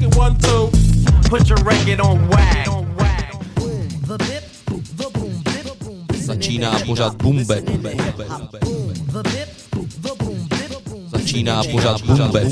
check one, two. Put your record on wag. Začíná pořád Bumbe. Začíná pořád Bumbe.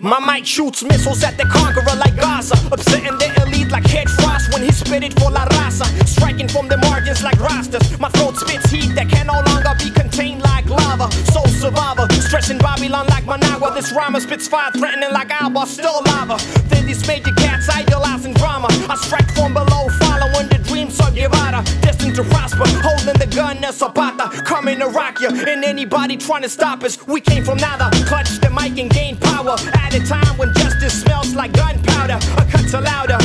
My mic shoots missiles at the conqueror like Gaza. Upsetting the elite like head frost when he spit it for La Raza. Striking from the margins like Rastas. My throat spits heat that can no longer be contained like lava. Soul survivor, stressing Babylon like Managua. This rhymer spits fire, threatening like Alba, still lava. Then these major cats idolizing drama. I strike from below, following the dreams of Guevara. Destined to prosper, holding the gun as Zapata. Coming to rock you, and anybody trying to stop us. We came from nada, clutch the mic and gain power. At a time when justice smells like gunpowder, a cut to louder.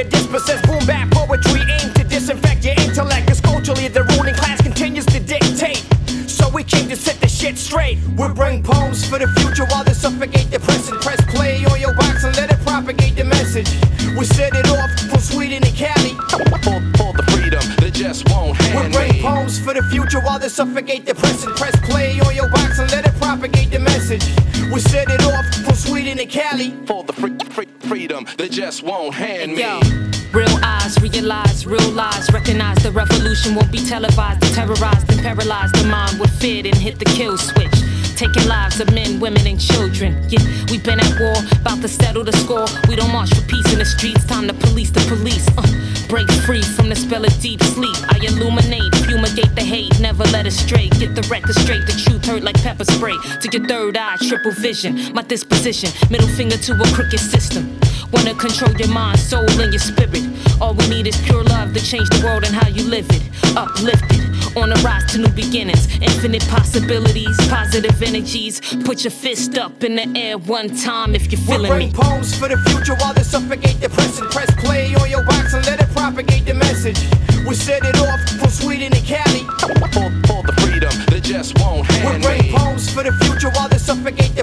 The dispossessed, boom bap poetry aimed to disinfect your intellect. Cause culturally, the ruling class continues to dictate. So we came to set the shit straight. We bring poems for the future while they suffocate the present. Press play on your box and let it propagate the message. We set it off from Sweden to Cali. For, for the freedom that just won't We bring me. poems for the future while they suffocate the present. Press play on your box and let it propagate the message. We set it off from Sweden to Cali. For the free, free, that just won't hand me. Yo, real eyes, realize real lies. Recognize the revolution won't be televised. Terrorized and paralyzed the mind with fear and hit the kill switch. Taking lives of men, women, and children. Yeah, we've been at war, about to settle the score. We don't march for peace in the streets, time to police the police. Uh, break free from the spell of deep sleep. I illuminate, fumigate the hate, never let it stray. Get the record straight, the truth hurt like pepper spray. To your third eye, triple vision. My disposition, middle finger to a crooked system. Wanna control your mind, soul, and your spirit. All we need is pure love to change the world and how you live it. Uplifted, on a rise to new beginnings. Infinite possibilities, positive energies. Put your fist up in the air one time if you're feeling We feeling bring me. poems for the future while they suffocate the present. Press play on your box and let it propagate the message. We set it off from Sweden to Cali. For, for the freedom that just won't We hand bring poems for the future while they suffocate the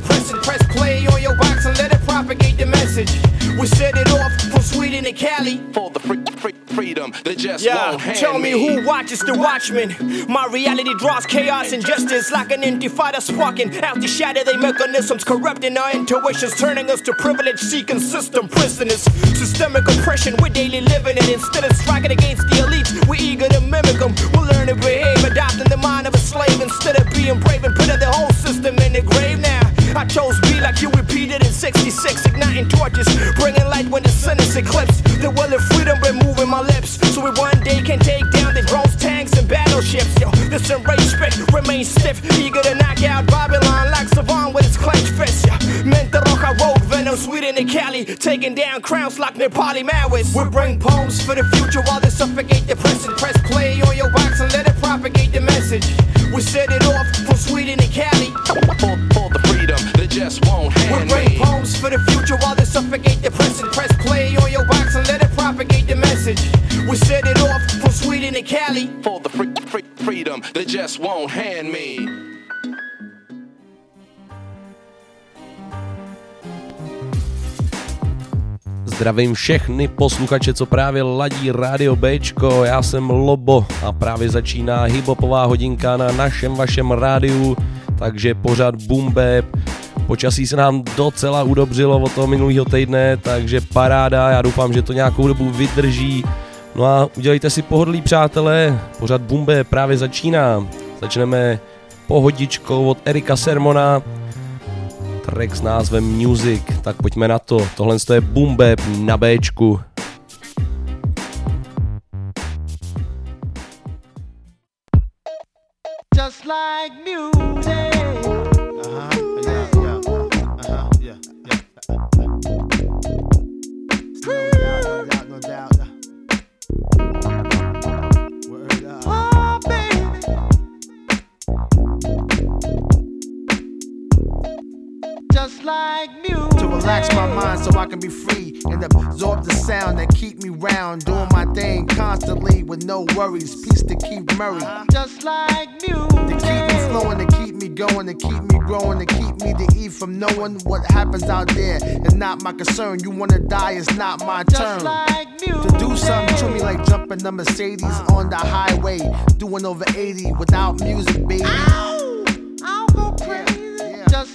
We set it off from Sweden to Cali. For the free, free, freedom that just Yeah, won't hand tell me who watches the Watchmen. My reality draws chaos and justice like an intifada sparking out to shatter their mechanisms, corrupting our intuitions, turning us to privilege seeking system prisoners. Systemic oppression, we're daily living it. Instead of striking against the elites, we're eager to mimic them. We'll learn to behave, adopting the mind of a slave instead of being brave and putting the whole system in the grave now. I chose be like you repeated in 66, igniting torches, bringing light when the sun is eclipsed. The will of freedom been moving my lips, so we one day can take down the drones, tanks, and battleships. Yo, this enraged spirit remains stiff, eager to knock out Babylon like Savon with his clenched fist. Yeah. Mente Roja Road, Venom, Sweden, and Cali, taking down crowns like Nepali Maoists. We bring poems for the future while they suffocate the present. Press play on your box and let it propagate the message. We set it off from Sweden to Cali. The freedom that just won't We hand bring me. poems for the future while they suffocate the present. Press play on your box and let it propagate the message. We set it off from Sweden to Cali. For the free, free, freedom that just won't hand me. Zdravím všechny posluchače, co právě ladí Radio Bčko, já jsem Lobo a právě začíná hibopová hodinka na našem vašem rádiu, takže pořád bap. Počasí se nám docela udobřilo od toho minulého týdne, takže paráda, já doufám, že to nějakou dobu vydrží. No a udělejte si pohodlí přátelé, pořád Bumbe právě začíná. Začneme pohodičkou od Erika Sermona, track s názvem Music, tak pojďme na to. Tohle je Bap na Bčku. just like music. Relax my mind so I can be free and absorb the sound that keep me round. Doing my thing constantly with no worries. Peace to Keith Murray. Just like music. To keep me flowing, to keep me going, to keep me growing, to keep me to eat from knowing what happens out there. It's not my concern. You wanna die, it's not my turn. To do something to me like jumping the Mercedes on the highway, doing over 80 without music, baby. Ow!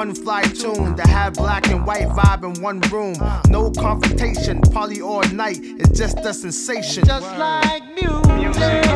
One fly tune to have black and white vibe in one room. No confrontation, party all night. It's just a sensation. Just like music. music.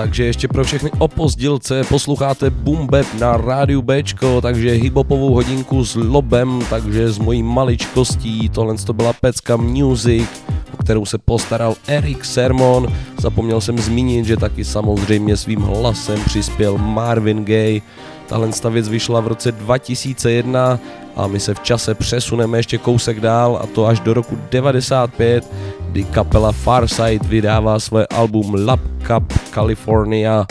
Takže ještě pro všechny opozdilce posloucháte Bumbeb na rádiu Bčko, takže hibopovou hodinku s Lobem, takže s mojí maličkostí, tohle to byla pecka Music, o kterou se postaral Eric Sermon. Zapomněl jsem zmínit, že taky samozřejmě svým hlasem přispěl Marvin Gaye. Tahle věc vyšla v roce 2001 a my se v čase přesuneme ještě kousek dál a to až do roku 95, kdy kapela Farside vydává svoje album Lab Cup California.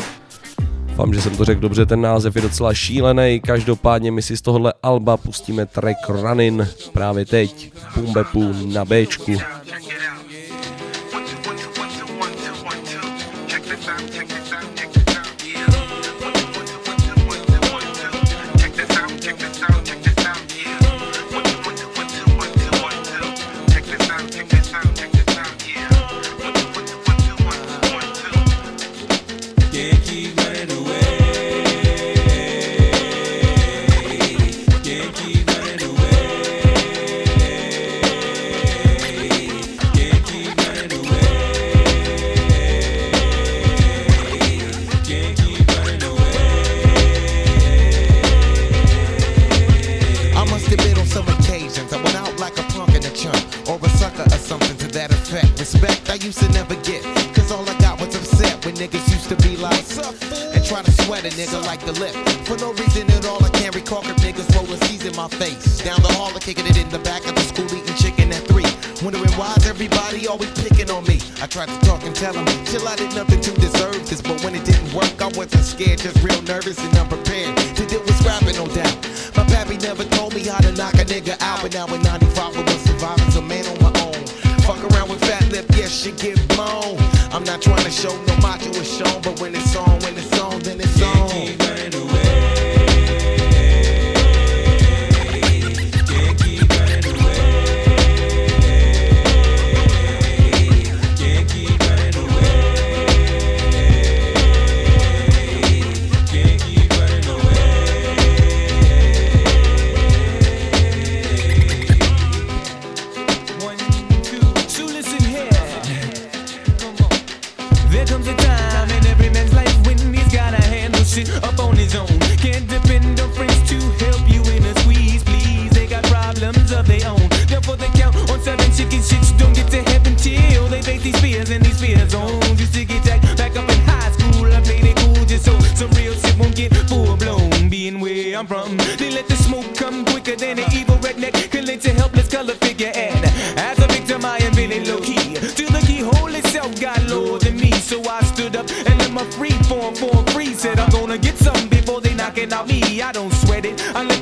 Doufám, že jsem to řekl dobře, ten název je docela šílený, každopádně my si z tohohle alba pustíme track Running právě teď, Bumbepu na Bčku. Never get, cause all I got was upset when niggas used to be like, and try to sweat a nigga like the lip. For no reason at all, I can't recall if niggas rolling C's in my face. Down the hall, I'm kicking it in the back of the school eating chicken at three. Wondering why's everybody always picking on me? I tried to talk and tell them, chill, I did nothing to deserve this. But when it didn't work, I wasn't scared, just real nervous and unprepared to deal with scrapping, no doubt. My pappy never told me how to knock a nigga out, but now in 95 I was surviving oh Fuck around with fat lip, yes, you get blown. I'm not trying to show no macho is shown, but when it's on, when it's on, then it's on. looking at me, I don't sweat it. Unless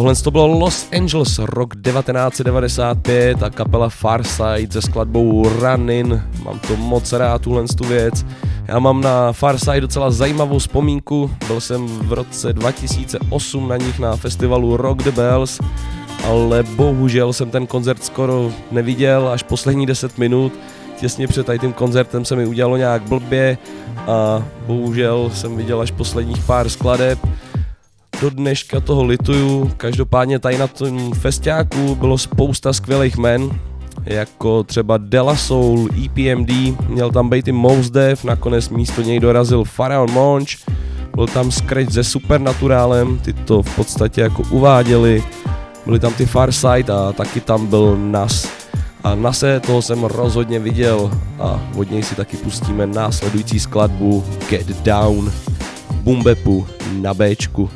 Tohle to bylo Los Angeles, rok 1995 a kapela Farside se skladbou Runnin. Mám to moc rád, tuhle tu věc. Já mám na Farside docela zajímavou vzpomínku. Byl jsem v roce 2008 na nich na festivalu Rock the Bells, ale bohužel jsem ten koncert skoro neviděl, až poslední 10 minut. Těsně před tady tím koncertem se mi udělalo nějak blbě a bohužel jsem viděl až posledních pár skladeb do dneška toho lituju. Každopádně tady na tom festiáku bylo spousta skvělých men, jako třeba Della Soul, EPMD, měl tam být i Mos Def, nakonec místo něj dorazil Pharaon Monch, byl tam Scratch se Supernaturálem, ty to v podstatě jako uváděli, byli tam ty Farside a taky tam byl Nas. A Nase toho jsem rozhodně viděl a od něj si taky pustíme následující skladbu Get Down, Bumbepu na Bčku.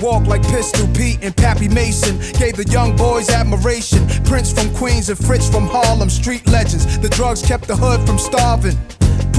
Walk like Pistol Pete and Pappy Mason. Gave the young boys admiration. Prince from Queens and Fritz from Harlem, street legends. The drugs kept the hood from starving.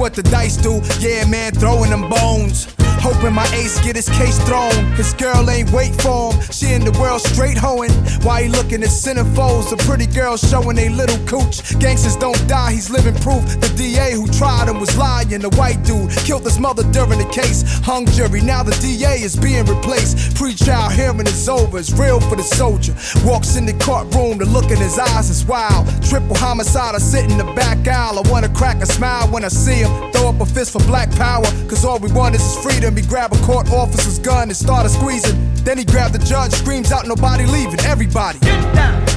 what the dice do. Yeah, man, throwing them bones. Hoping my ace get his case thrown. His girl ain't wait for him. She in the world straight hoeing. Why he looking at centerfolds? The pretty girls showing they little cooch. Gangsters don't die, he's living proof. The DA who tried him was lying. The white dude killed his mother during the case. Hung jury, now the DA is being replaced. Pre-trial hearing is over, it's real for the soldier. Walks in the courtroom, the look in his eyes is wild. Triple homicide, I sit in the back aisle. I wanna crack a smile when I see him. Throw up a fist for black power, cause all we want is his freedom. He grab a court officer's gun and started squeezing. Then he grabbed the judge, screams out, nobody leaving, everybody. Get down,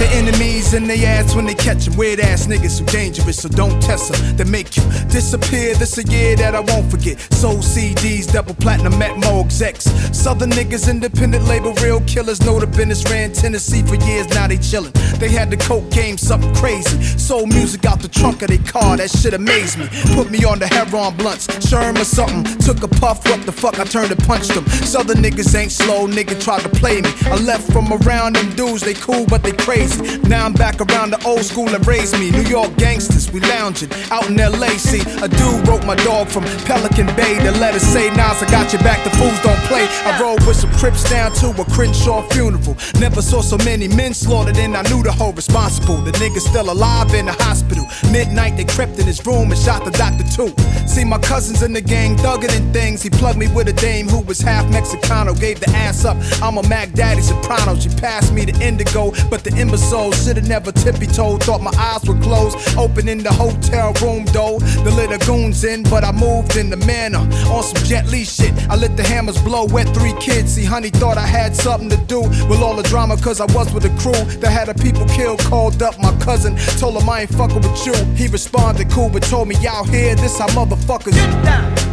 the enemies and they ass when they catch them. Weird ass niggas who dangerous, so don't test them. They make you disappear. This a year that I won't forget. Soul CDs, double platinum more execs. Southern niggas, independent label, real killers. Know the business ran Tennessee for years, now they chillin'. They had the coke game, something crazy. Soul music out the trunk of their car, that shit amazed me. Put me on the heroin blunts, Sherm or something. Took a puff, what the fuck, I turned and punched them. Southern niggas ain't slow, nigga tried to play me. I left from around them dudes, they cool, but they crazy Now I'm back around the old school that raised me. New York gangsters, we lounging out in LA. See, a dude wrote my dog from Pelican Bay. The letter say, Nas, I got your back, the fools don't play. I rode with some Crips down to a Crenshaw funeral. Never saw so many men slaughtered, and I knew the whole responsible. The nigga still alive in the hospital. Midnight, they crept in his room and shot the doctor too. See, my cousins in the gang thugging and things. He plugged me with a dame who was half Mexicano. Gave the ass up. I'm a Mac Daddy Soprano. She passed me the indigo, but the imbecile should've never tippy toed. Thought my eyes were closed. Open in the hotel room door. The little goons in, but I moved in the manner. On some Jet Li shit. I let the hammers blow. Wet three kids. See, honey thought I had something to do with all the drama, cause I was with a crew that had a people killed. Called up my cousin. Told him I ain't fucking with you. He responded cool, but told me out here, this how motherfuckers. Get down.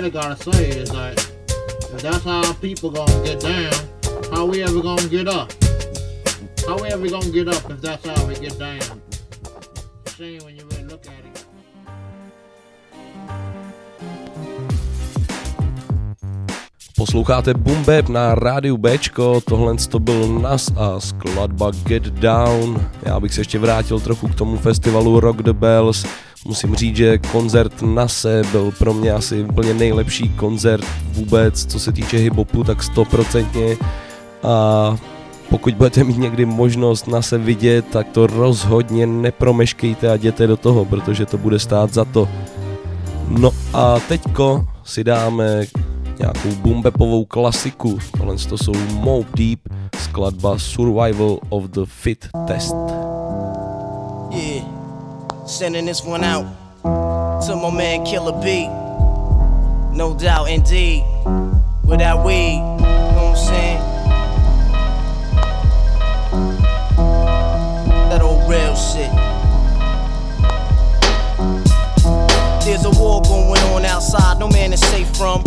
Really gotta say is that if that's how people gonna get down, how we ever gonna get up? How we ever gonna get up if that's how we get down? Shame when you really Posloucháte Bap na rádiu Bčko, tohle to byl Nas a skladba Get Down. Já bych se ještě vrátil trochu k tomu festivalu Rock the Bells. Musím říct, že koncert Nase byl pro mě asi úplně nejlepší koncert vůbec, co se týče hiphopu, tak stoprocentně. A pokud budete mít někdy možnost na se vidět, tak to rozhodně nepromeškejte a jděte do toho, protože to bude stát za to. No a teďko si dáme nějakou bumbepovou klasiku. Tohle to jsou Mobb Deep, skladba Survival of the Fit Test. Yeah, sending this one out to my man Killer B. No doubt, indeed. Without weed, you know what I'm saying? That old real shit. There's a war going on outside, no man is safe from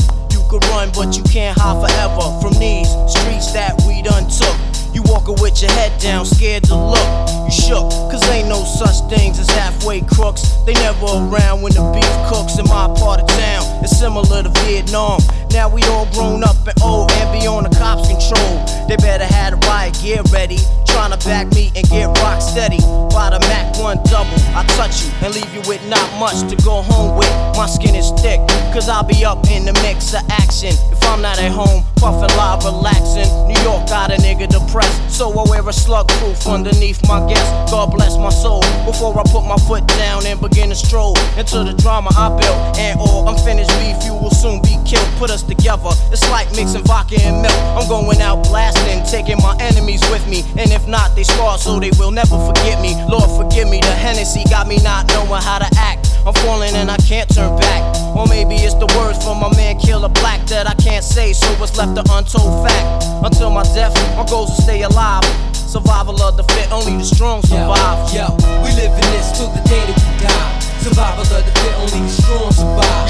could run, but you can't hide forever from these streets that we done took. You walking with your head down, scared to look. You shook, cause ain't no such things as halfway crooks. They never around when the beef cooks in my part of town. It's similar to Vietnam. Now we all grown up and old and beyond the cops' control. They better have the riot gear ready. Trying to back me and get rock steady. By the Mac 1 double. I touch you and leave you with not much to go home with. My skin is thick, cause I'll be up in the mix of action. If I'm not at home, puffin' live, relaxing. New York got a nigga depressed, so I wear a slug proof underneath my guest. God bless my soul before I put my foot down and begin to stroll into the drama I built. And oh, all unfinished beef, you will soon be killed. Put us together, it's like mixing vodka and milk. I'm going out blasting, taking my enemies with me. And if not, they scar so they will never forget me. Lord, forgive me, the Hennessy got me not knowing how to act. I'm falling and I can't turn back. Or maybe it's the words from my man Killer Black that I can't say, so what's left an untold fact. Until my death, my goals to stay alive. Survival of the fit, only the strong survive. Yo, yo, we live in this till the day that we die. Survival of the fit, only the strong survive.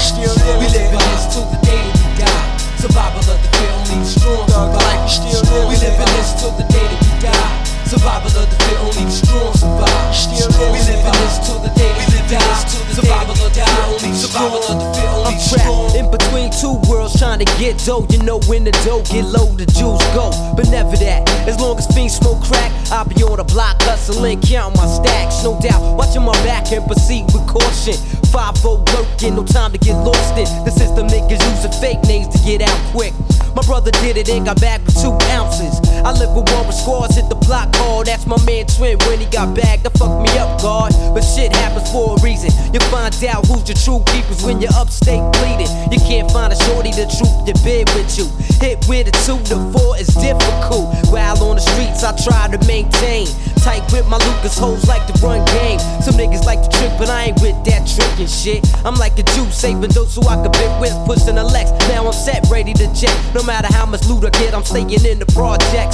We live in this till the day that we die. Survival of the fit, only the strong survive. We live in this till the day that we die. Survival of the fit, only the strong survive. We live in this till the day we die. Survival of the fit, only the survival of the fit, only I'm the strong. trapped in between two worlds trying to get dough. You know when the dough get low, the jewels go. But never that. As long as fiends smoke crack, I'll be on the block hustling, counting my stacks. No doubt, watching my back and proceed with caution. 5 working, no time to get lost in. The system niggas using fake names to get out quick. My brother did it and got back with two ounces. I live with one with squads, hit the block hard. That's my man Twin when he got back. That fucked me up, God. But shit happens for a reason. You find out who's your true keepers when you're upstate bleeding. You can't find a shorty to troop your bed with you. Hit with a two to four is difficult. While on the streets, I try to maintain. Tight with my Lucas hoes like to run game. Some niggas like to trick, but I ain't with that tricking shit. I'm like a Jew saving those so I can bit with pushing a Lex. Now I'm set, ready to jet. No matter how much loot I get, I'm staying in the projects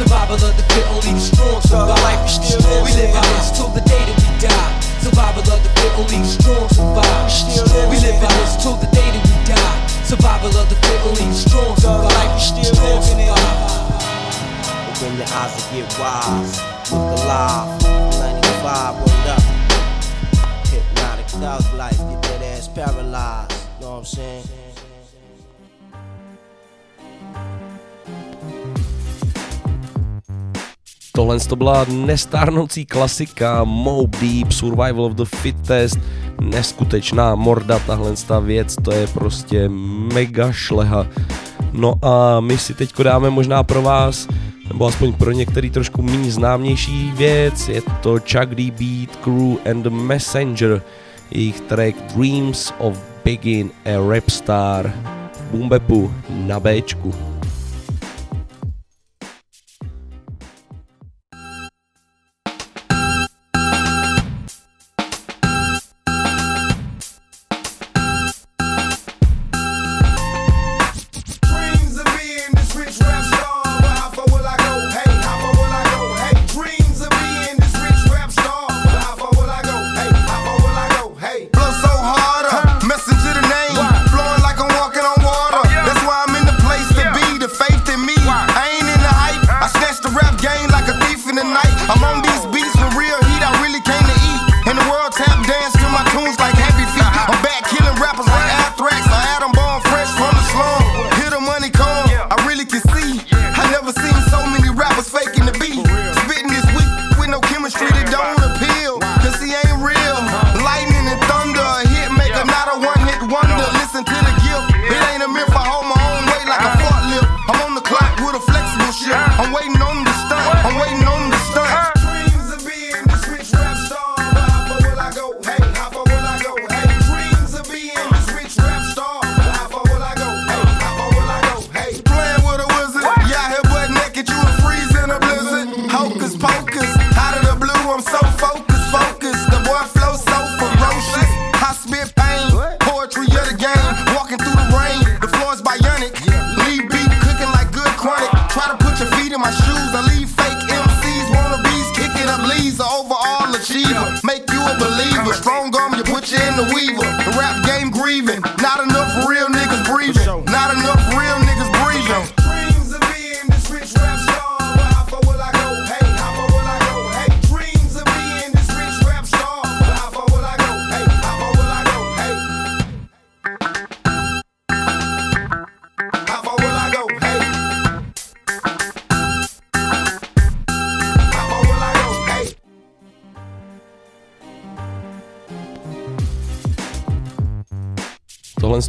Survival of the fit, only the strong survive. We still we live in this till the day that we die. Survival of the fit, only the strong survive. We live in this till the day that we die. Survival of the fit, only the strong survive. Strong survive. Open your eyes and get wise. Look alive. 95, word up. Hypnotic thug life. Get that ass paralyzed. You Know what I'm saying? Tohle to byla nestárnoucí klasika Mob Deep, Survival of the Fittest, neskutečná morda tahle ta věc, to je prostě mega šleha. No a my si teďko dáme možná pro vás, nebo aspoň pro některý trošku méně známější věc, je to Chuck D. Beat Crew and the Messenger, jejich track Dreams of Begin a Rap Star v Boombepu na Bčku. The rap game grieving. Not enough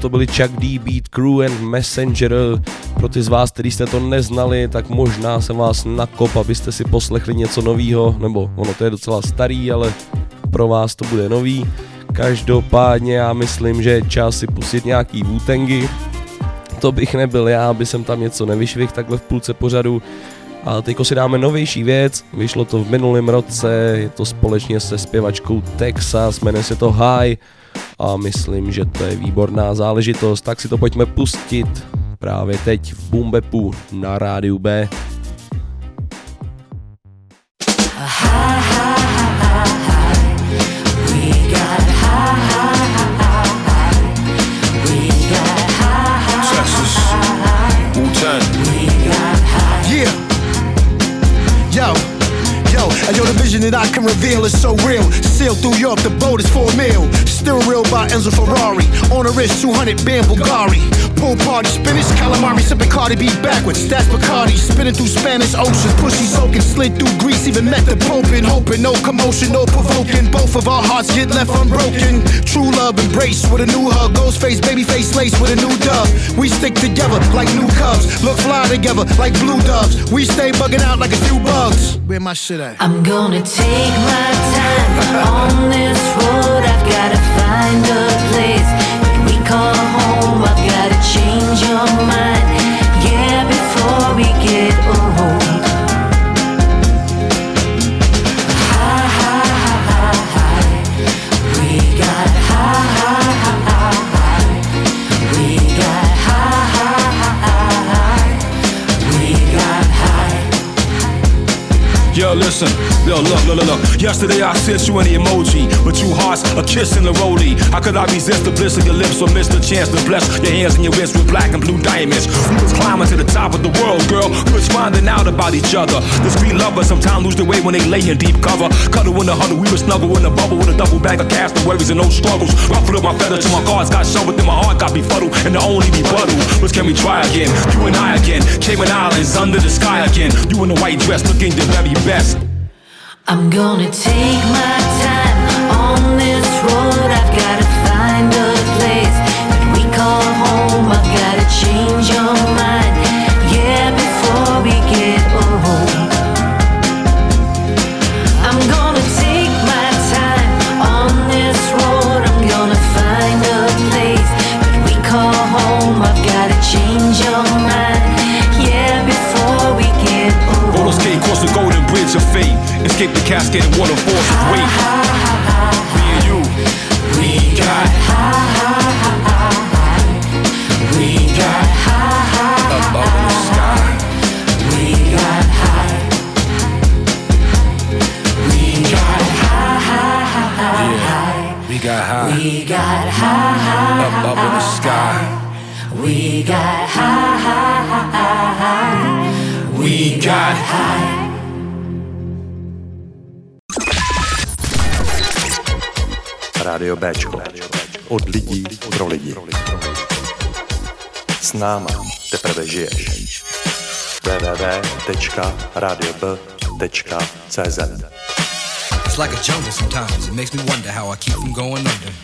to byli Chuck D, Beat Crew and Messenger. Pro ty z vás, kteří jste to neznali, tak možná jsem vás nakop, abyste si poslechli něco novýho, nebo ono to je docela starý, ale pro vás to bude nový. Každopádně já myslím, že je čas si pustit nějaký Wutangy. To bych nebyl já, aby jsem tam něco nevyšvih takhle v půlce pořadu. A teďko si dáme novější věc, vyšlo to v minulém roce, je to společně se zpěvačkou Texas, jmenuje se to High a myslím, že to je výborná záležitost, tak si to pojďme pustit právě teď v Bumbepu na rádiu B. and yo, the vision that I can reveal is so real. Sail through Europe, the boat is for a meal. Still real by Enzo Ferrari. On the wrist, 200 band Bulgari. Pool party, spinach, calamari, sipping Cardi B backwards. That's Bacardi, spinning through Spanish oceans. Pussy soaking, slid through Greece, even met the Pope in hoping. No commotion, no provoking. Both of our hearts get left unbroken. True love embrace with a new hug. Ghostface, baby face lace with a new dove. We stick together like new cubs. Look fly together like blue doves. We stay bugging out like a few bugs. Where my shit at? I'm gonna take my time on this road. I've gotta find a place that we call home. I've gotta change your mind, yeah, before we get old. Listen, yo, look, look, look, look. Yesterday I sent you an emoji with two hearts, a kiss and a rollie. How could I resist the bliss of your lips or miss the chance to bless your hands and your wrists with black and blue diamonds? We was climbing to the top of the world, girl. We was finding out about each other. Discreet lovers sometimes lose their way when they lay in deep cover. Cuddle in the huddle, we were snuggle in a bubble with a double bag of worries and no struggles. Ruffled up my feathers till my cards got shoved within my heart, got befuddled. And the only rebuttal was can we try again? You and I again, Cayman Islands under the sky again. You in a white dress looking your very best. I'm gonna take my time on this road. I've gotta find a place that we call home. I've gotta change your mind, bridge of fate. Escape the cascade and waterfalls of weight. Me and you, we got We got high, up up in the sky. we got high. We got high, Yeah, we got high. we got high, in the sky. we got high, We got high. Rádio Bčko. Od lidí pro lidi. S náma teprve žiješ. www.radiob.cz It's like a jungle sometimes. It makes me wonder how I keep from going under.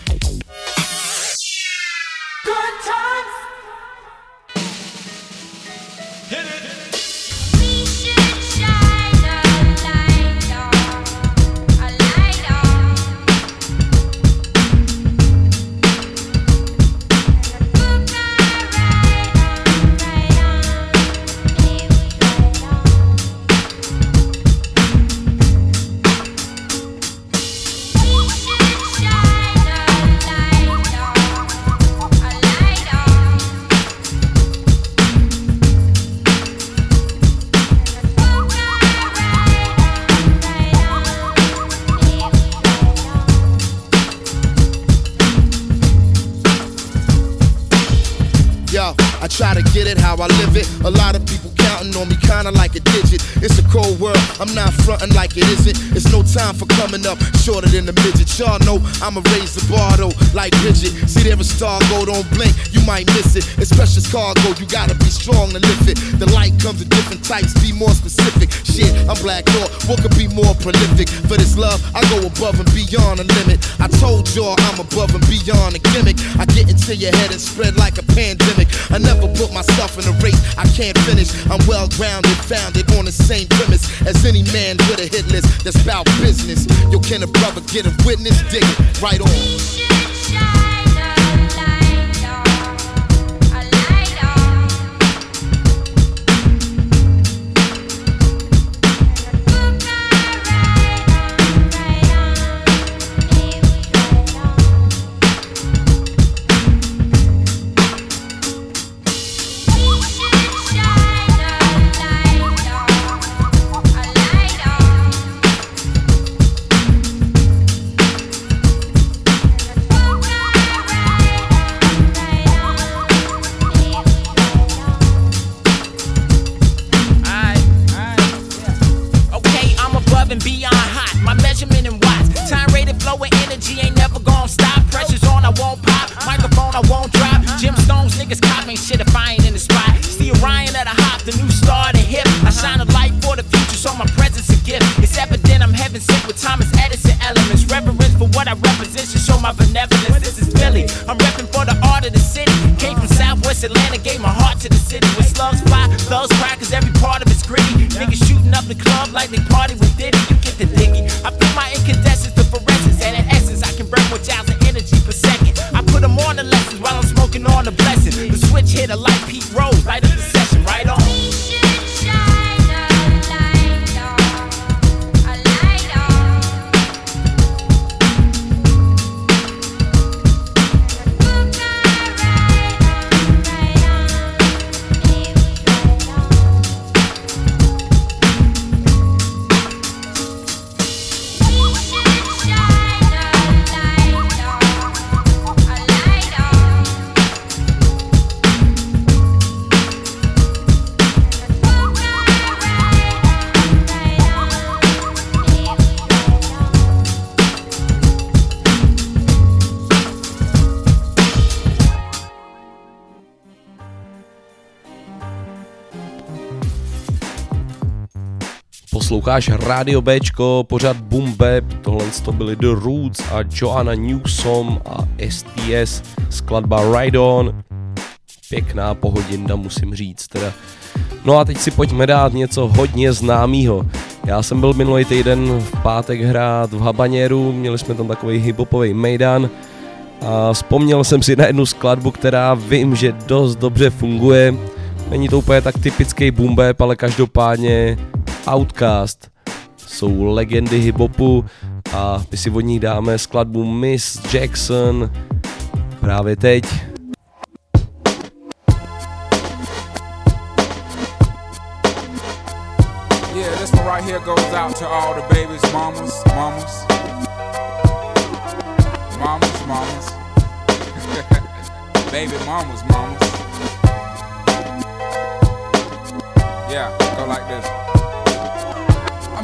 Coming up shorter than a midget. Y'all know I'ma raise the bar though, like Bridget. See there a star go, don't blink, you might miss it. It's precious cargo, you gotta be strong to lift it. The light comes in different types, be more specific. Shit, I'm Black Thought, what could be more prolific? For this love, I go above and beyond the limit. I told y'all I'm above and beyond a gimmick. I get into your head and spread like a pandemic. I never put myself in a race I can't finish. I'm well grounded, founded on the same premise as any man with a hit list that's about business. Yo, can a brother get a witness? Dig it, right on. Posloucháš Radio Bčko, pořád Boom Bap, tohle to byly The Roots a Joanna Newsom a STS, skladba Ride On. Pěkná pohodinda, musím říct teda. No a teď si pojďme dát něco hodně známýho. Já jsem byl minulý týden v pátek hrát v Habaněru, měli jsme tam takový hiphopový mejdan a vzpomněl jsem si na jednu skladbu, která vím, že dost dobře funguje. Není to úplně tak typický boom bap, ale každopádně Outcast jsou legendy hiphopu a my si od ní dáme skladbu Miss Jackson právě teď. Here goes out to all the babies, mamas, mamas. Mamas, mamas. Baby mamas, mamas. Yeah, go like this.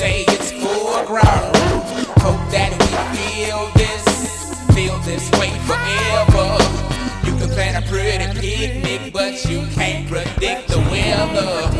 say it's foreground. Hope that we feel this, feel this way forever. You can plan a pretty picnic, but you can't predict the weather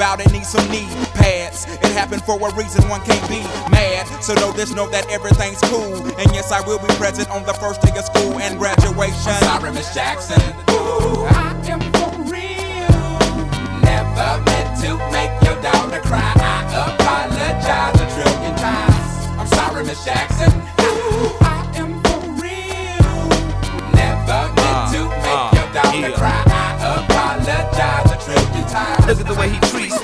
it, need some knee pads. It happened for a reason, one can't be mad. So know this, know that everything's cool. And yes, I will be present on the first day of school and graduation. I'm sorry, Miss Jackson. Ooh, I am for real. Never meant to make your daughter cry. I apologize a trillion times. I'm sorry, Miss Jackson. Ooh, I am for real. Never meant uh, to make uh, your daughter cry. I apologize a trillion times. Look at the way he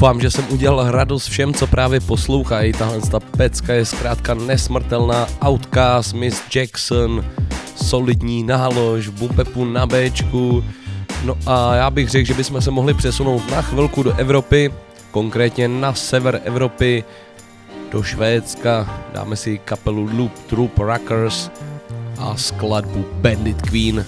doufám, že jsem udělal radost všem, co právě poslouchají. Tahle ta pecka je zkrátka nesmrtelná. Outcast, Miss Jackson, solidní nálož, Bumpepu na Bčku. No a já bych řekl, že bychom se mohli přesunout na chvilku do Evropy, konkrétně na sever Evropy, do Švédska. Dáme si kapelu Loop Troop Rockers a skladbu Bandit Queen.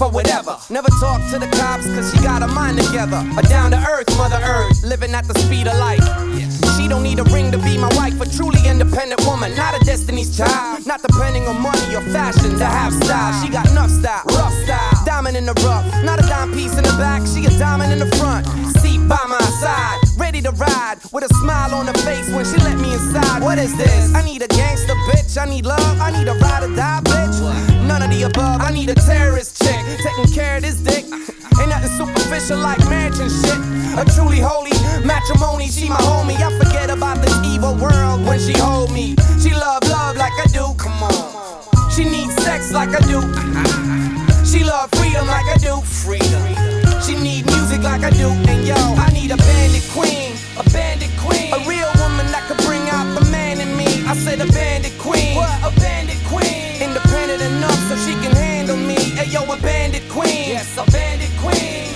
For whatever. Never talk to the cops, cause she got her mind together. A down to earth, Mother Earth, living at the speed of light. She don't need a ring to be my wife, a truly independent woman, not a destiny's child. Not depending on money or fashion to have style. She got enough style, rough style, diamond in the rough. Not a dime piece in the back, she a diamond in the front. Seat by my side, ready to ride with a smile on her face when she let me inside. What is this? I need a gangster bitch, I need love, I need a ride or die bitch. None of the above, I need a terrorist dick. Ain't nothing superficial like marriage and shit. A truly holy matrimony, she my homie. I forget about this evil world when she hold me. She love love like I do, come on. She needs sex like I do. She love freedom like I do, freedom. She need music like I do, and yo, I need a bandit queen, a bandit queen, a real woman that could bring out the man in me. I said a bandit queen, what yes, a bandit queen.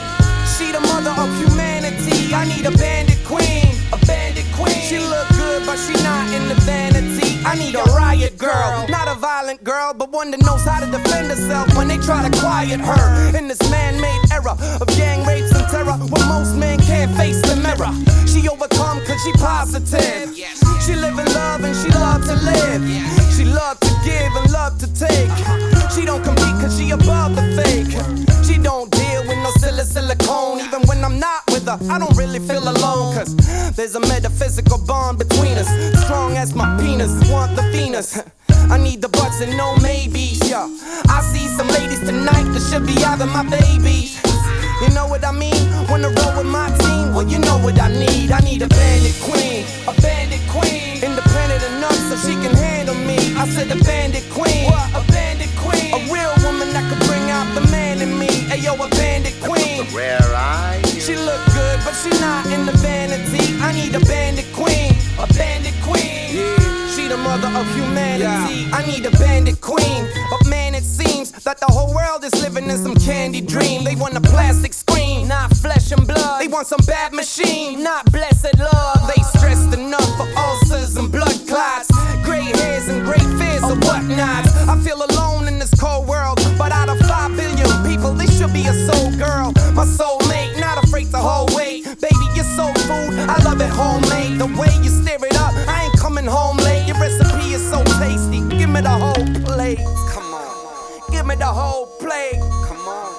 She the mother of humanity. I need a bandit queen, a bandit queen. She look good, but she not in the vanity. I need a riot girl, not a violent girl, but one that knows how to defend herself when they try to quiet her. In this man made era of gang rapes and terror, where most men can't face the mirror. She overcome cause she positive. She live in love and she love to live. She love to give and love to take. She don't compete cause she above the fake. She don't deal with no silly silicone. Even when I'm not with her, I don't really feel alone. Cause there's a metaphysical bond between us. Strong as my penis, want the Venus. I need the butts and no maybes, yeah. I see some ladies tonight that should be having my babies. You know what I mean? Wanna roll with my team? Well, you know what I need. I need a bandit queen, a bandit queen, independent enough so she can handle me. I said a bandit queen, what? A bandit queen, a real woman that could out the man in me. Ayo, a bandit queen. Where are you? She look good, but she not in the vanity. I need a bandit queen, a bandit queen. Yeah. She the mother of humanity. Yeah. I need a bandit queen. But man, it seems that the whole world is living in some candy dream. They want a plastic screen, not flesh and blood. They want some bad machine, not blessed love. They stressed enough for ulcers and blood clots, gray hairs and great fears or whatnot. I love it homemade. The way you stir it up, I ain't coming home late. Your recipe is so tasty. Give me the whole plate. Come on. Give me the whole plate. Come on.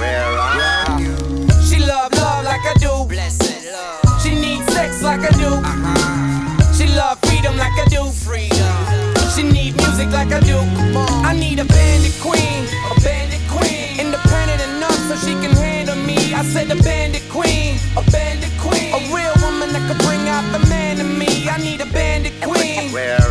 Where are you? She love love like I do. Blessed love. She needs sex like I do. Uh-huh. She love freedom like I do. Freedom. She need music like I do. I need a said a bandit queen. A bandit queen. A real woman that could bring out the man in me. I need a bandit queen. Where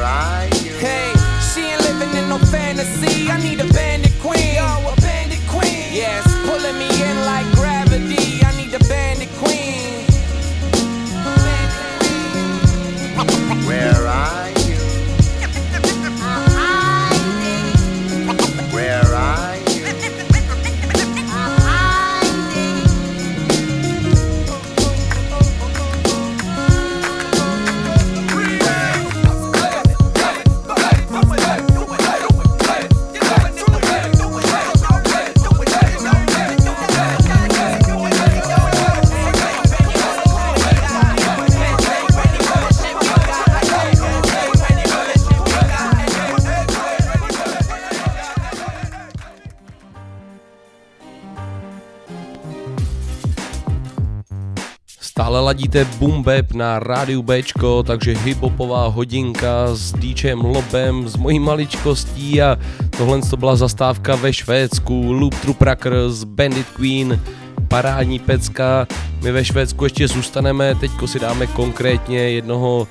ladíte Boom Bap na rádiu Bčko, takže hiphopová hodinka s DJem Lobem, s mojí maličkostí a tohle to byla zastávka ve Švédsku, Loop Truprackers, Bandit Queen, parádní pecka. My ve Švédsku ještě zůstaneme, teďko si dáme konkrétně jednoho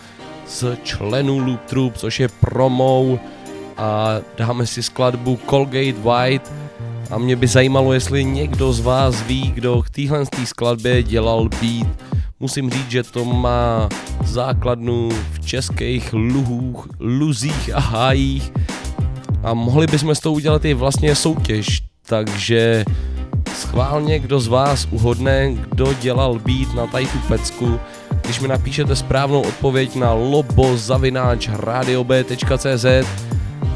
z členů Loop Troop, což je Promou a dáme si skladbu Colgate White a mě by zajímalo, jestli někdo z vás ví, kdo k téhle skladbě dělal beat. Musím říct, že to má základnu v českých luhůch, luzích a hájích a mohli bychom s tou udělat i vlastně soutěž, takže schválně, kdo z vás uhodne, kdo dělal beat na tady tu pecku, když mi napíšete správnou odpověď na lobo-zavináč radiob.cz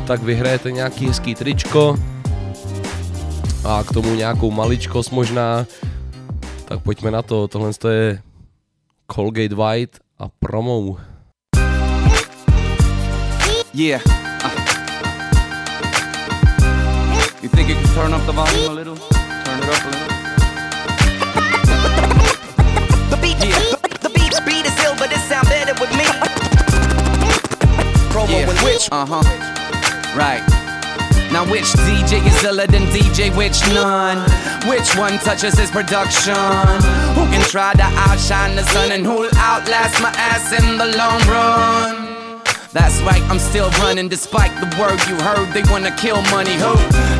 tak vyhrajete nějaký hezký tričko a k tomu nějakou maličkost možná. Tak pojďme na to, tohle je Colgate White a Promoe. Yeah. Uh. You think you can turn up the volume a little? Turn it up a little. The beat, the, the beat, beat is ill, but it sound better with me. Promoe Yeah. and which? Uh huh. Right. Now which DJ is iller than DJ which none? Which one touches his production? Who can try to outshine the sun and who'll outlast my ass in the long run? That's right, I'm still running despite the word you heard. They wanna kill money. Who?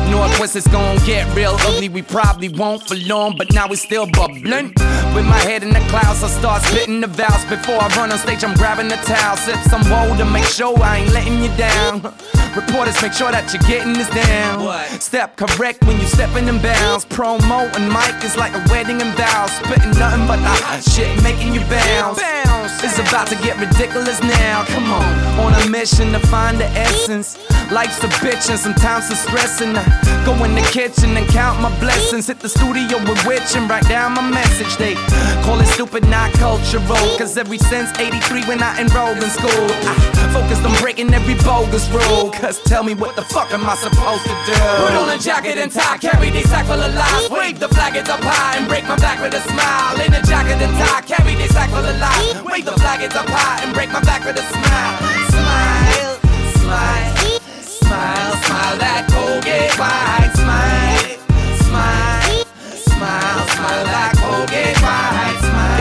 Northwest is gonna get real ugly. We probably won't for long, but now it's still bubbling. With my head in the clouds, I start spitting the vows. Before I run on stage, I'm grabbing the towel. Sip some woe to make sure I ain't letting you down. Reporters make sure that you're getting this down. Step correct when you stepping in bounds. Promoe and mic is like a wedding and vows. Spitting nothing but the hot shit, making you bounce. It's about to get ridiculous now. Come on, on a mission to find the essence. Life's a bitch and sometimes it's stressing. I go in the kitchen and count my blessings. Hit the studio with Witch and write down my message. They call it stupid, not cultural. Cause ever since 83 when I enrolled in school, I focused on breaking every bogus rule. Cause tell me what the fuck am I supposed to do? Put on a jacket and tie, carry these sack full of lies. Wave the flag, it's up high and break my back with a smile. In a jacket and tie, carry these sack full of lies. Wave the flag, it's up high and break my back with a smile. Smile, smile, smile, smile that Colgate white. Smile, smile, smile, smile that.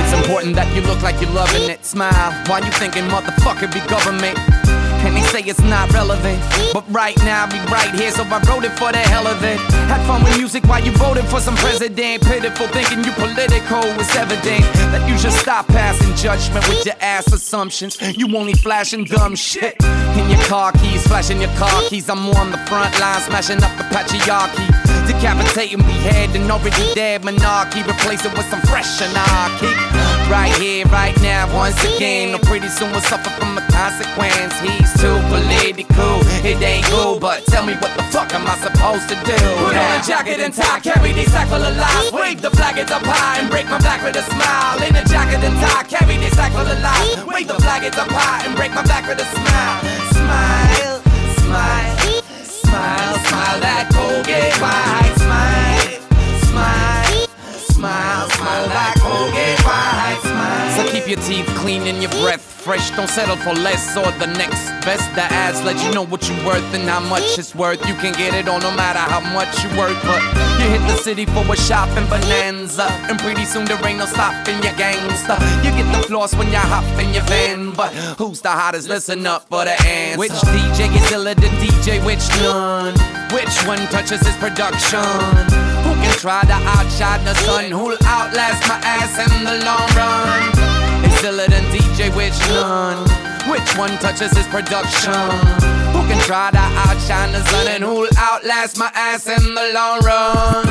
It's important that you look like you're loving it. Smile. Why you thinking motherfucker be government? And they say it's not relevant. But right now, I be right here, so I wrote it for the hell of it. Had fun with music while you voted for some president. Pitiful thinking you political. It's evident that you should stop passing judgment with your ass assumptions. You only flashing dumb shit. In your car keys, flashing your car keys. I'm on the front line, smashing up the patriarchy. Decapitating, beheading, already dead monarchy. Replace it with some fresh anarchy. Right here, right now, once again. No, pretty soon we'll suffer from a consequence. He's too political, it ain't cool. But tell me what the fuck am I supposed to do? Put on a jacket and tie, carry these sack full of lies. Wave the flag, it's up high, and break my back with a smile. In a jacket and tie, carry these sack full of lies. Wave the flag, it's up high, and break my back with a smile. Smile, smile, smile, smile that Colgate white. Smile, smile, smile, smile that keep your teeth clean and your breath fresh. Don't settle for less or the next best. The ads let you know what you're worth and how much it's worth. You can get it all no matter how much you work. But you hit the city for a shopping bonanza. And pretty soon there ain't no stopping your gangsta. You get the floss when you hop in your van. But who's the hottest? Listen up for the answer. Which DJ is iller than DJ? Which none? Which one touches his production? Who can try to outshine the sun? Who'll outlast my ass in the long run? Iller than DJ, which none? Which one touches his production? Who can try to outshine the sun and who'll outlast my ass in the long run?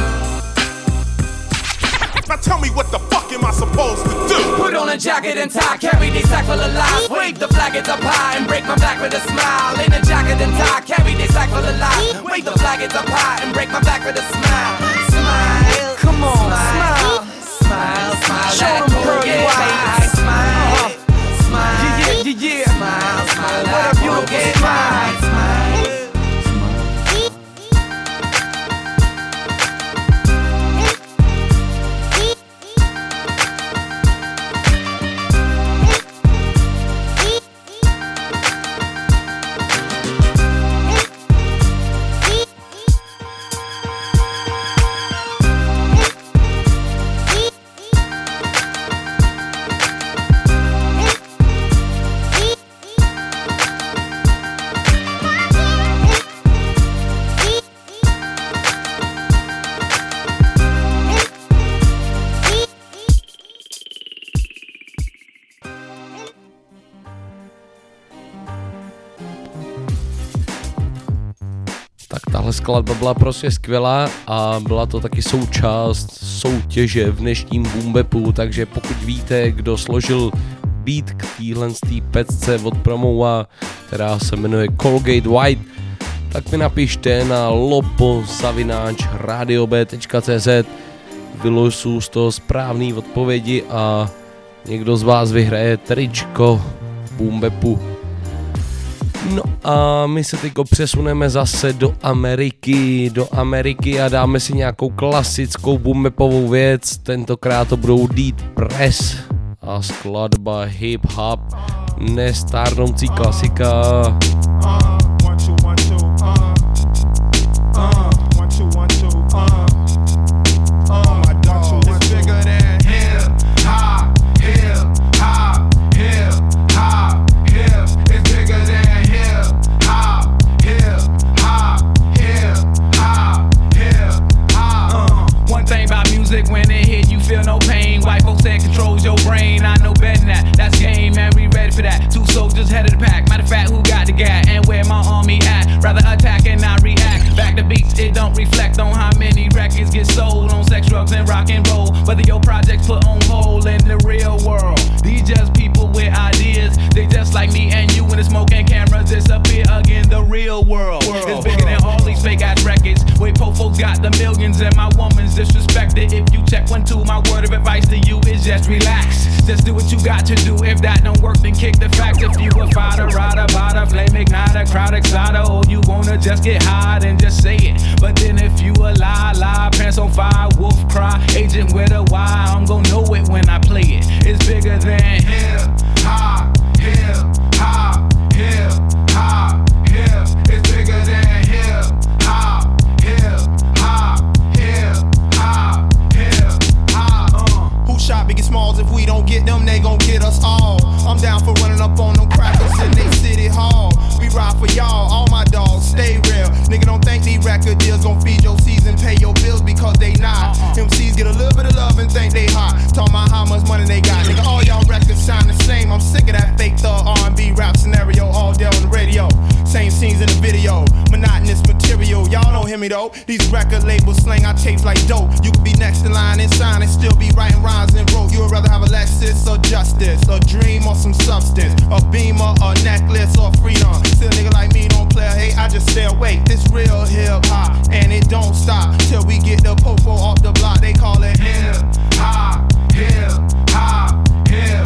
Now tell me what the fuck am I supposed to do? Put on a jacket and tie, carry these sack full of lies. Wave the flag, it's up high, and break my back with a smile. In a jacket and tie, carry these sack full of lies. Wave the flag, it's up high, and break my back with a smile. Smile, skladba byla prostě skvělá a byla to taky součást soutěže v dnešním Boombepu, takže pokud víte, kdo složil beat k téhle pecce od Promova, která se jmenuje Colgate White, tak mi napište na lopo.radiob.cz vylosu z toho správný odpovědi a někdo z vás vyhraje tričko Boombepu. No a my se teď přesuneme zase do Ameriky, do Ameriky a dáme si nějakou klasickou boomepovou věc, tentokrát to budou Deep Press a skladba hip hop, nestárnoucí klasika. Just relax. Just do what you got to do. If that don't work, then kick the facts. If you a fighter, rider, bada, flame igniter, crowd exciter, or you wanna just get high, then just say it. But then if you a lie, lie, pants on fire, wolf cry, agent with a why, I'm gonna know it when I play it. It's bigger than hip hop, hip hop, hip hop, don't get them, they gon' get us all. I'm down for running up on them crackers in they city hall. Ride for y'all, all my dogs, stay real. Nigga, don't think these record deals gon' feed your season, pay your bills because they not. Uh-uh. MCs get a little bit of love and think they hot. Talk about how much money they got. Nigga, all y'all records sound the same. I'm sick of that fake thug R&B rap scenario all day on the radio. Same scenes in the video, monotonous material. Y'all don't hear me though. These record labels slang our tapes like dope. You could be next in line and sign and still be writing rhymes and wrote. You would rather have a Lexus or justice, a dream or some substance, a beamer, a necklace or freedom. Still, nigga like me don't play. I just stay awake. This real hip hop, and it don't stop till we get the popo off the block. They call it hip hop, hip hop, hip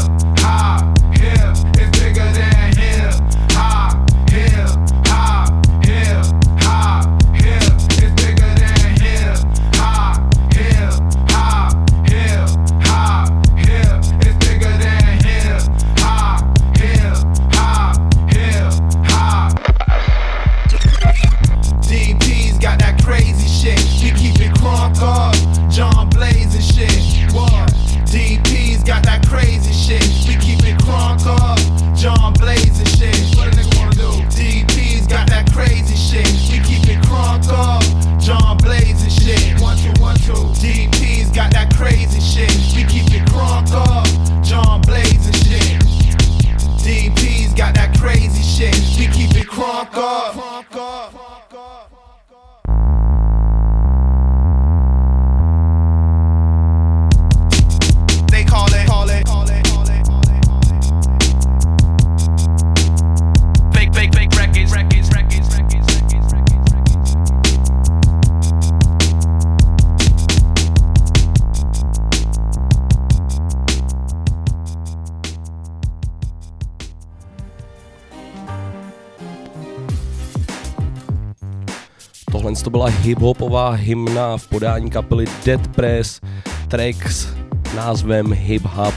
hip-hopová hymna v podání kapely Dead Press, track s názvem Hip Hop,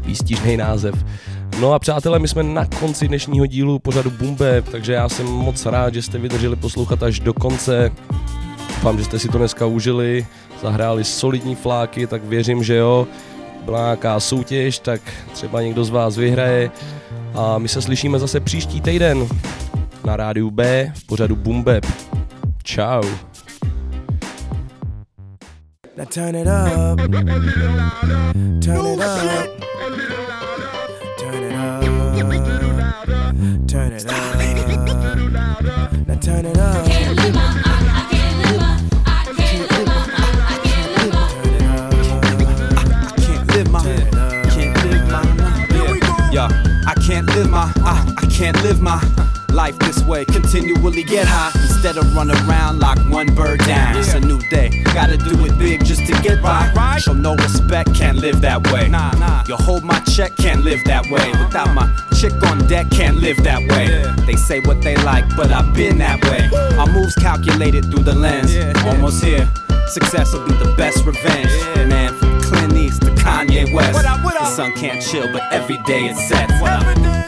výstižný název. No a přátelé, my jsme na konci dnešního dílu pořadu Bumbe, takže já jsem moc rád, že jste vydrželi poslouchat až do konce. Doufám, že jste si to dneska užili, zahráli solidní fláky, tak věřím, že jo. Byla nějaká soutěž, tak třeba někdo z vás vyhraje. A my se slyšíme zase příští týden na rádiu B v pořadu Bumbeb. Ciao. Now turn it up. Turn it up. Turn it up. Turn it up. Now turn it up. Can't live my. I I, can't live my way. Continually get high instead of run around like one bird down. It's a new day, gotta do it big just to get by. Show no respect, can't live that way. Nah, nah. You hold my check, can't live that way. Without my chick on deck, can't live that way. They say what they like, but I've been that way. Our moves calculated through the lens, almost here. Success will be the best revenge. Man, from Clint East to Kanye West. The sun can't chill, but every day it sets. I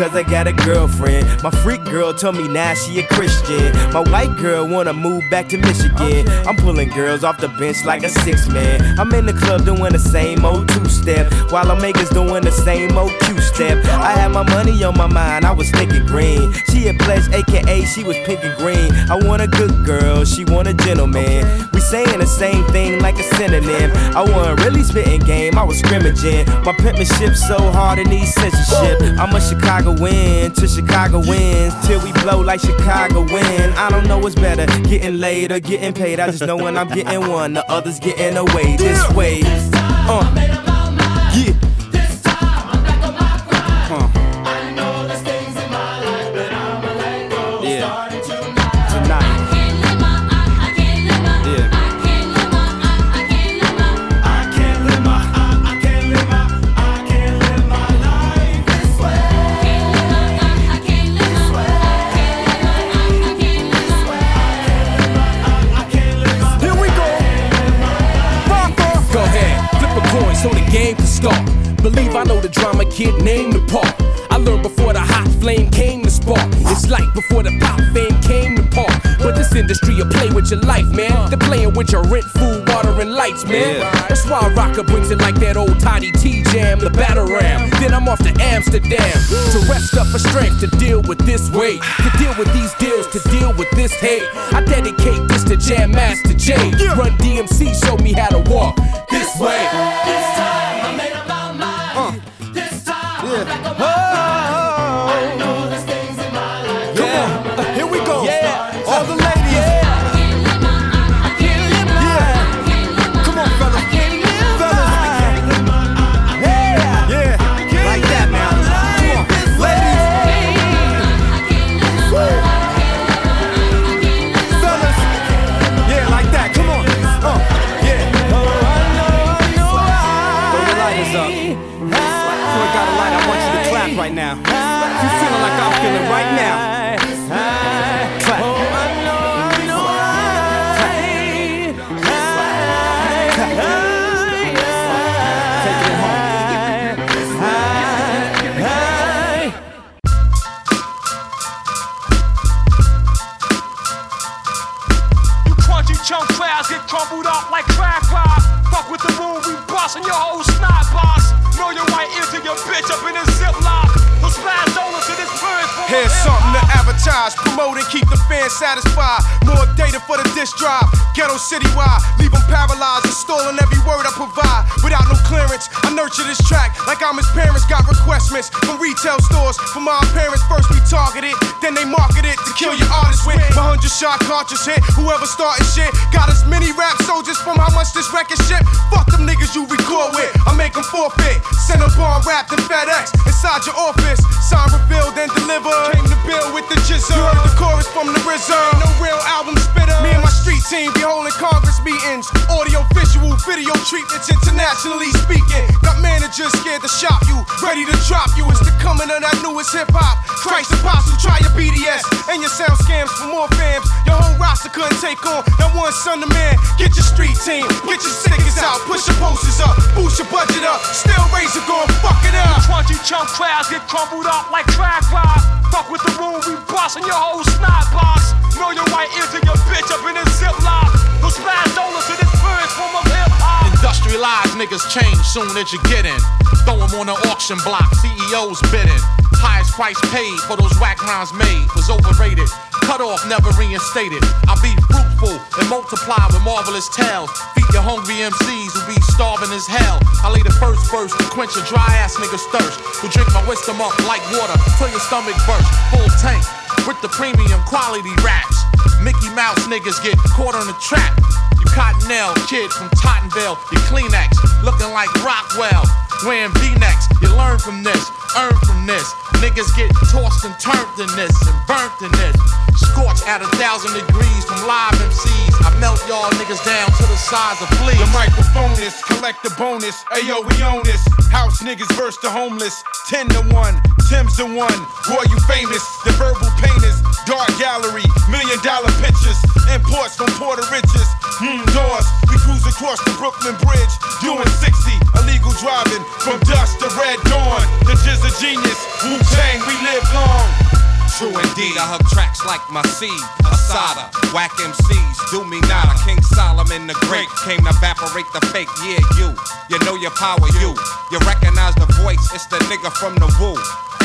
cause I got a girlfriend. My freak girl told me now she a Christian. My white girl wanna move back to Michigan. I'm pulling girls off the bench like a six man. I'm in the club doing the same old two step. While I'm makers doing the same old Q step. I had my money on my mind, I was thinking green. She pledge, aka she was pink and green. I want a good girl, she want a gentleman. We saying the same thing like a synonym. I wasn't really spitting game, I was scrimmaging. My penmanship so hard it needs censorship. I'm a Chicago win to Chicago wins till we blow like Chicago win. I don't know what's better, getting laid or getting paid. I just know when I'm getting one, the others getting away this way. Uh. With your rent, food, water, and lights, man. That's why Rocker brings it like that old Toddy Tee jam, the Batterram. Then I'm off to Amsterdam to rest up for strength to deal with this weight, to deal with these deals, to deal with this hate. I dedicate this to Jam Master Jay. Run DMC, show me how to walk this way. This time citywide. Leave them paralyzed, installing every word I provide. Without no clearance, I nurture this track like I'm his parents. Got requestments from retail stores. For my parents, first we target it, then they market it to kill your artist with. My hundred shot cartridge hit, whoever started shit. Got as many rap soldiers from how much this record ship. Fuck them niggas you record with, I make them forfeit. Send a bar wrapped in FedEx inside your office. Sign revealed and delivered. Came to bill with the jizzle. You heard the chorus from the. Ain't no real album spitter. Me and my street team be holding treatments, internationally speaking. Got managers scared to shop you, ready to drop you. It's the coming of that newest hip hop. Christ apostle, try your BDS and your sound scams for more fams. Your whole roster couldn't take on that one son of man. Get your street team, get your stickers out, push your posters up, boost your budget up. Still razor going fuck it up. Crunchy chunk crowds get crumbled up like crack rock. Fuck with the rule, we bustin' your whole snot box. Know your white ear to your bitch up in a ziplock. Who smash donuts to this Industrialized niggas change soon as you get in. Throw 'em on the auction block, CEOs bidding. Highest price paid for those whack rounds made was overrated. Cut off, never reinstated. I be fruitful and multiply with marvelous tales. Feed your hungry MCs who be starving as hell. I lay the first verse to quench a dry ass nigga's thirst. Who drink my wisdom up like water till your stomach burst. Full tank with the premium quality raps. Mouse niggas get caught on the trap. You Cottonelle kid from Tottenville, you Kleenex, looking like Rockwell, wearing V-necks. You learn from this, earn from this. Niggas get tossed and turned in this and burnt in this. Scorched at a thousand degrees from live MCs. I melt y'all niggas down to the size of fleas. The microphone is collect the bonus. Ayo, we own this. House niggas verse the homeless. 10 to 1, Tim's the one. Roy, you famous. The verbal painters. Dark gallery. Million dollar pictures. Imports from Puerto Riches. Hmm, doors. We cruise across the Brooklyn Bridge. Doing 60. Illegal driving from dusk to red dawn. The jizz a genius, Wu Tang, we live long. True indeed, I hug tracks like my seed, Asada. Whack MCs, do me nada. King Solomon the Great came to evaporate the fake. Yeah, you, you know your power, you. You recognize the voice, it's the nigga from the Wu.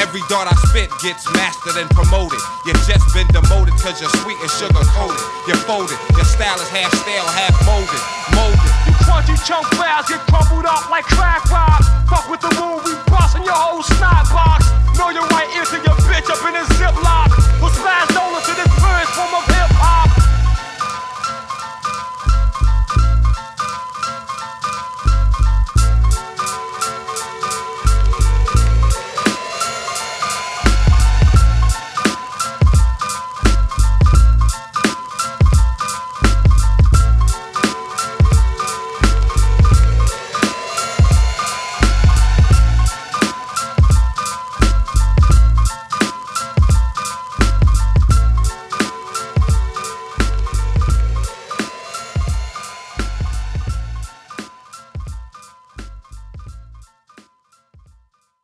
Every dart I spit gets mastered and promoted. You just been demoted cause you're sweet and sugar coated. You're folded, your style is half stale, half molded, molded. You crunchy chunk files get crumbled up like crack rock. Fuck with the wound, we bustin' your whole snot box. Know your right ear to your bitch up in a ziplock. What's fast